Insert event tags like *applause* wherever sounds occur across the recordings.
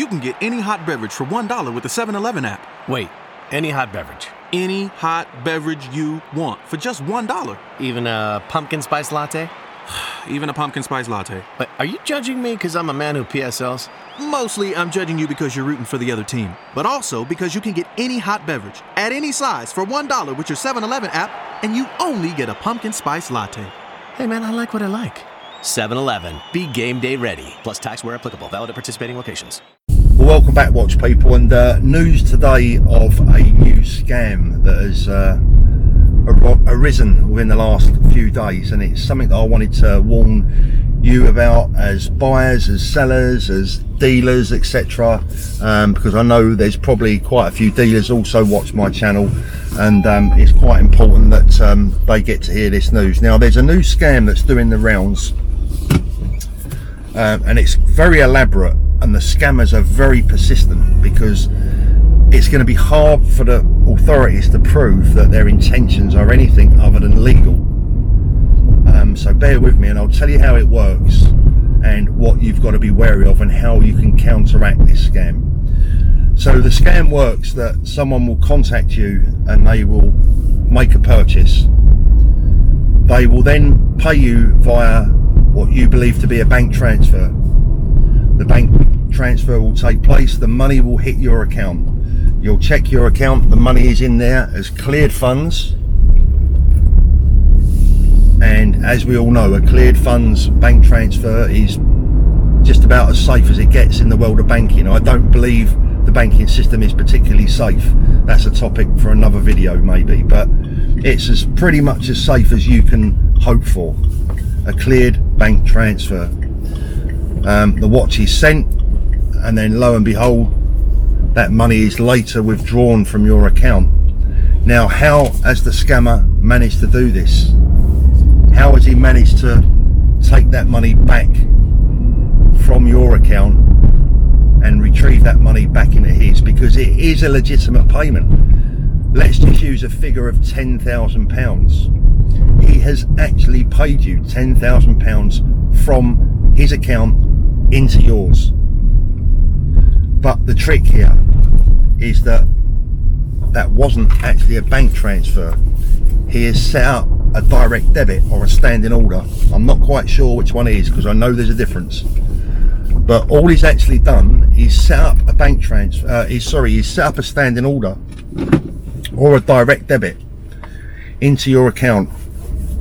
You can get any hot beverage for $1 with the 7 Eleven app. Wait, any hot beverage? Any hot beverage you want for just $1. Even a pumpkin spice latte? *sighs* Even a pumpkin spice latte. But are you judging me because I'm a man who PSLs? Mostly, I'm judging you because you're rooting for the other team, but also because you can get any hot beverage at any size for $1 with your 7 Eleven app, and you only get a pumpkin spice latte. Hey man, I like what I like. 7 Eleven. Be game day ready. Plus tax where applicable. Valid at participating locations. Well, welcome back, watch people. And uh, news today of a new scam that has uh, ar- arisen within the last few days, and it's something that I wanted to warn you about as buyers, as sellers, as dealers, etc. Um, because I know there's probably quite a few dealers also watch my channel, and um, it's quite important that um, they get to hear this news. Now, there's a new scam that's doing the rounds, um, and it's very elaborate and the scammers are very persistent because it's going to be hard for the authorities to prove that their intentions are anything other than legal. Um, so bear with me and I'll tell you how it works and what you've got to be wary of and how you can counteract this scam. So the scam works that someone will contact you and they will make a purchase. They will then pay you via what you believe to be a bank transfer. The bank transfer will take place, the money will hit your account. You'll check your account, the money is in there as cleared funds. And as we all know, a cleared funds bank transfer is just about as safe as it gets in the world of banking. I don't believe the banking system is particularly safe. That's a topic for another video maybe, but it's as pretty much as safe as you can hope for. A cleared bank transfer. Um, the watch is sent and then lo and behold that money is later withdrawn from your account. Now how has the scammer managed to do this? How has he managed to take that money back from your account and retrieve that money back into his because it is a legitimate payment. Let's just use a figure of £10,000. He has actually paid you £10,000 from his account into yours. But the trick here is that that wasn't actually a bank transfer. He has set up a direct debit or a standing order. I'm not quite sure which one is because I know there's a difference. But all he's actually done is set up a bank transfer. Uh, he's sorry, he's set up a standing order or a direct debit into your account,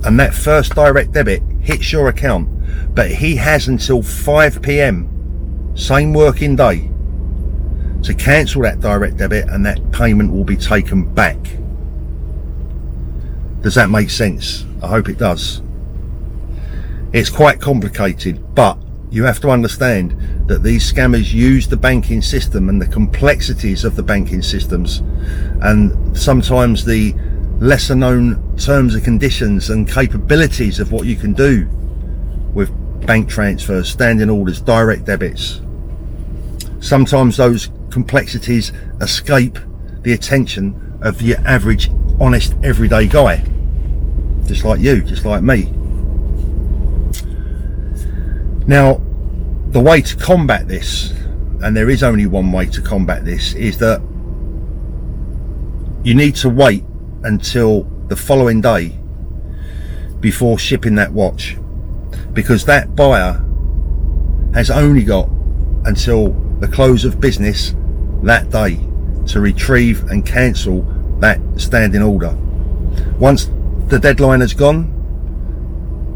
and that first direct debit hits your account. But he has until 5 p.m. same working day to cancel that direct debit, and that payment will be taken back. Does that make sense? I hope it does. It's quite complicated, but you have to understand that these scammers use the banking system and the complexities of the banking systems and sometimes the lesser known terms and conditions and capabilities of what you can do with bank transfers, standing orders, direct debits. Sometimes those complexities escape the attention of the average honest everyday guy. Just like you just like me. Now the way to combat this and there is only one way to combat this is that you need to wait until the following day before shipping that watch because that buyer has only got until the close of business that day to retrieve and cancel that standing order. Once the deadline has gone,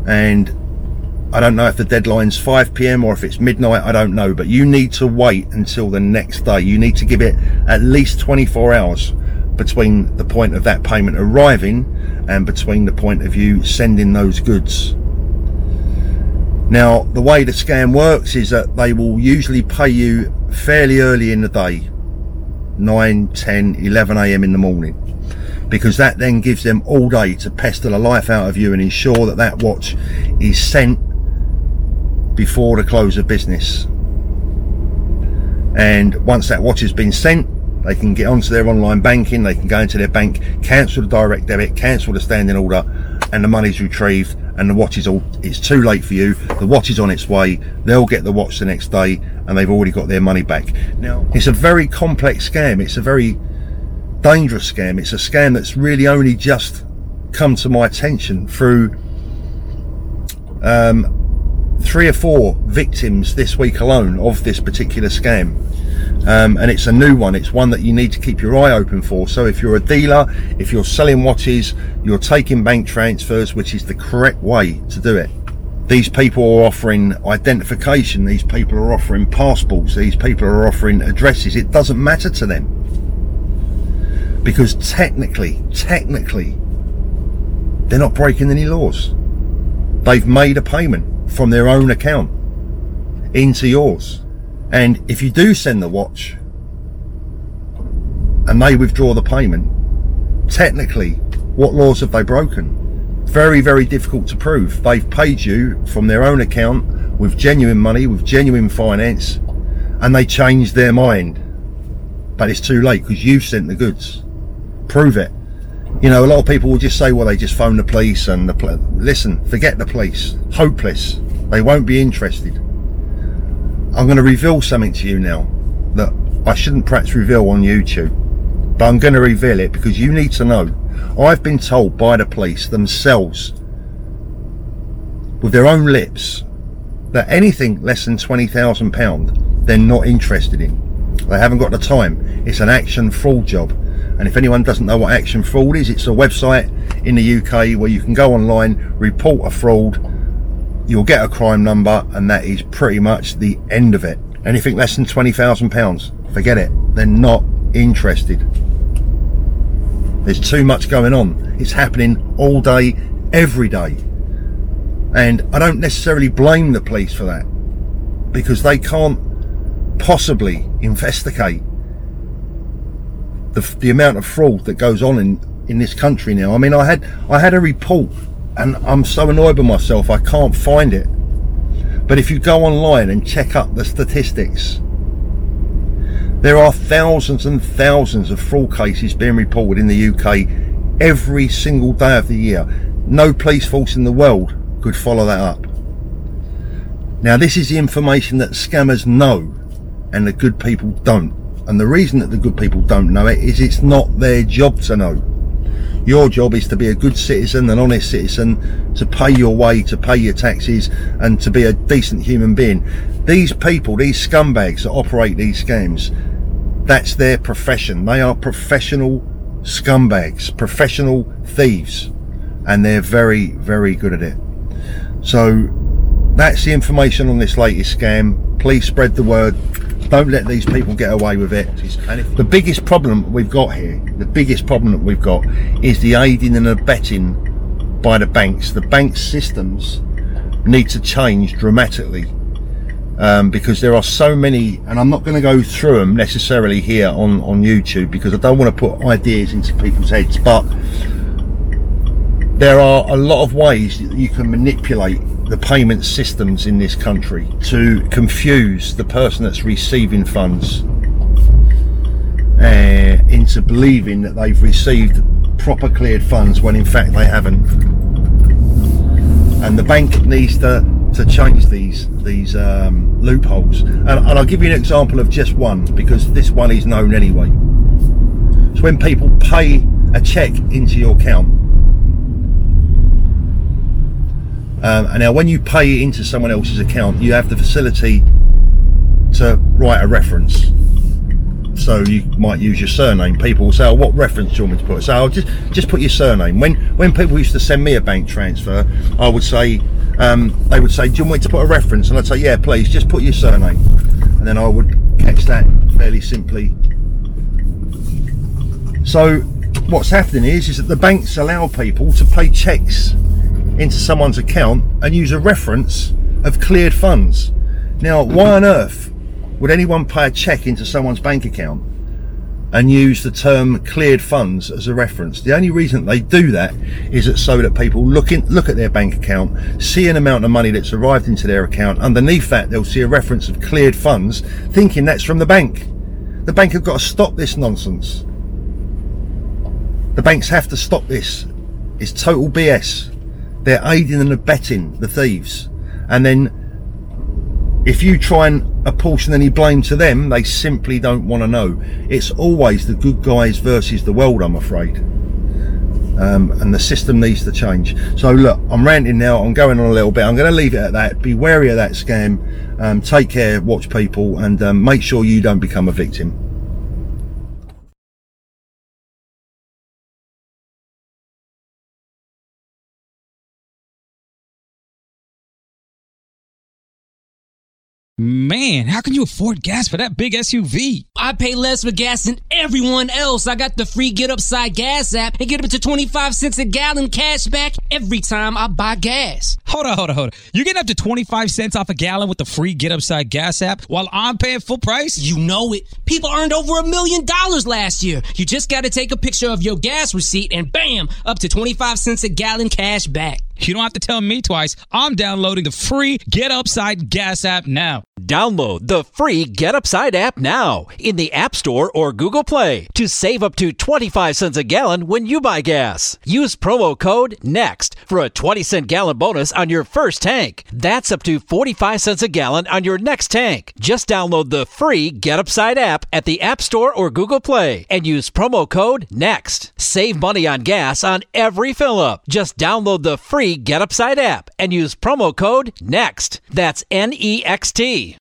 and I don't know if the deadline's 5 pm or if it's midnight, I don't know, but you need to wait until the next day. You need to give it at least 24 hours between the point of that payment arriving and between the point of you sending those goods. Now, the way the scam works is that they will usually pay you fairly early in the day 9, 10, 11 a.m. in the morning because that then gives them all day to pester the life out of you and ensure that that watch is sent before the close of business. And once that watch has been sent, they can get onto their online banking, they can go into their bank, cancel the direct debit, cancel the standing order, and the money's retrieved and the watch is all it's too late for you. The watch is on its way. They'll get the watch the next day and they've already got their money back. Now it's a very complex scam. It's a very dangerous scam. It's a scam that's really only just come to my attention through um, three or four victims this week alone of this particular scam um, and it's a new one. It's one that you need to keep your eye open for. So if you're a dealer if you're selling watches you're taking bank transfers which is the correct way to do it. These people are offering identification. These people are offering passports. These people are offering addresses. It doesn't matter to them. Because technically technically they're not breaking any laws. They've made a payment from their own account into yours and if you do send the watch and they withdraw the payment, technically, what laws have they broken? Very, very difficult to prove. They've paid you from their own account with genuine money, with genuine finance, and they changed their mind. But it's too late because you've sent the goods. Prove it. You know, a lot of people will just say, well, they just phone the police and the listen, forget the police. Hopeless. They won't be interested. I'm going to reveal something to you now that I shouldn't perhaps reveal on YouTube, but I'm going to reveal it because you need to know. I've been told by the police themselves, with their own lips, that anything less than £20,000 they're not interested in. They haven't got the time. It's an action fraud job. And if anyone doesn't know what action fraud is, it's a website in the UK where you can go online, report a fraud, you'll get a crime number and that is pretty much the end of it. Anything less than £20,000, forget it. They're not interested. There's too much going on. It's happening all day, every day. And I don't necessarily blame the police for that because they can't possibly investigate the, the amount of fraud that goes on in, in this country now. I mean, I had, I had a report and I'm so annoyed with myself I can't find it. But if you go online and check up the statistics there are thousands and thousands of fraud cases being reported in the UK every single day of the year. No police force in the world could follow that up. Now this is the information that scammers know and the good people don't. And the reason that the good people don't know it is it's not their job to know your job is to be a good citizen, an honest citizen, to pay your way, to pay your taxes, and to be a decent human being. These people, these scumbags that operate these scams, that's their profession. They are professional scumbags, professional thieves, and they're very, very good at it. So that's the information on this latest scam. Please spread the word. Don't let these people get away with it. the biggest problem we've got here, the biggest problem that we've got is the aiding and abetting by the banks. The bank systems need to change dramatically um, because there are so many, and I'm not going to go through them necessarily here on, on YouTube because I don't want to put ideas into people's heads, but there are a lot of ways that you can manipulate the payment systems in this country to confuse the person that's receiving funds uh, into believing that they've received proper cleared funds when in fact they haven't. And the bank needs to to change these these um, loopholes. And, and I'll give you an example of just one because this one is known anyway. So when people pay a check into your account Um, and now when you pay into someone else's account, you have the facility to write a reference. So you might use your surname. People will say, oh, what reference do you want me to put? So I'll just, just put your surname. When, when people used to send me a bank transfer, I would say, um, they would say, do you want me to put a reference? And I'd say, yeah, please, just put your surname. And then I would catch that fairly simply. So what's happening is, is that the banks allow people to pay checks into someone's account and use a reference of cleared funds. Now, why on earth would anyone pay a check into someone's bank account and use the term cleared funds as a reference? The only reason they do that is that so that people look in, look at their bank account, see an amount of money that's arrived into their account. Underneath that, they'll see a reference of cleared funds, thinking that's from the bank. The bank have got to stop this nonsense. The banks have to stop this. It's total BS they're aiding and abetting the thieves. And then if you try and apportion any blame to them, they simply don't want to know. It's always the good guys versus the world, I'm afraid. Um, and the system needs to change. So look, I'm ranting now. I'm going on a little bit. I'm going to leave it at that. Be wary of that scam. Um, take care, watch people, and um, make sure you don't become a victim. Man, how can you afford gas for that big SUV? I pay less for gas than everyone else. I got the free Get Upside Gas app and get up to 25 cents a gallon cash back every time I buy gas. Hold on, hold on, hold on. You're getting up to 25 cents off a gallon with the free Get Upside Gas app while I'm paying full price? You know it. People earned over a million dollars last year. You just got to take a picture of your gas receipt and bam, up to 25 cents a gallon cash back. You don't have to tell me twice. I'm downloading the free Get Upside Gas app now. Download the free Get Upside app now in the App Store or Google Play to save up to 25 cents a gallon when you buy gas. Use promo code NEXT for a 20 cent gallon bonus on your first tank. That's up to 45 cents a gallon on your next tank. Just download the free Get Upside app at the App Store or Google Play and use promo code NEXT. Save money on gas on every fill up. Just download the free Get Upside app and use promo code NEXT. That's N E X T.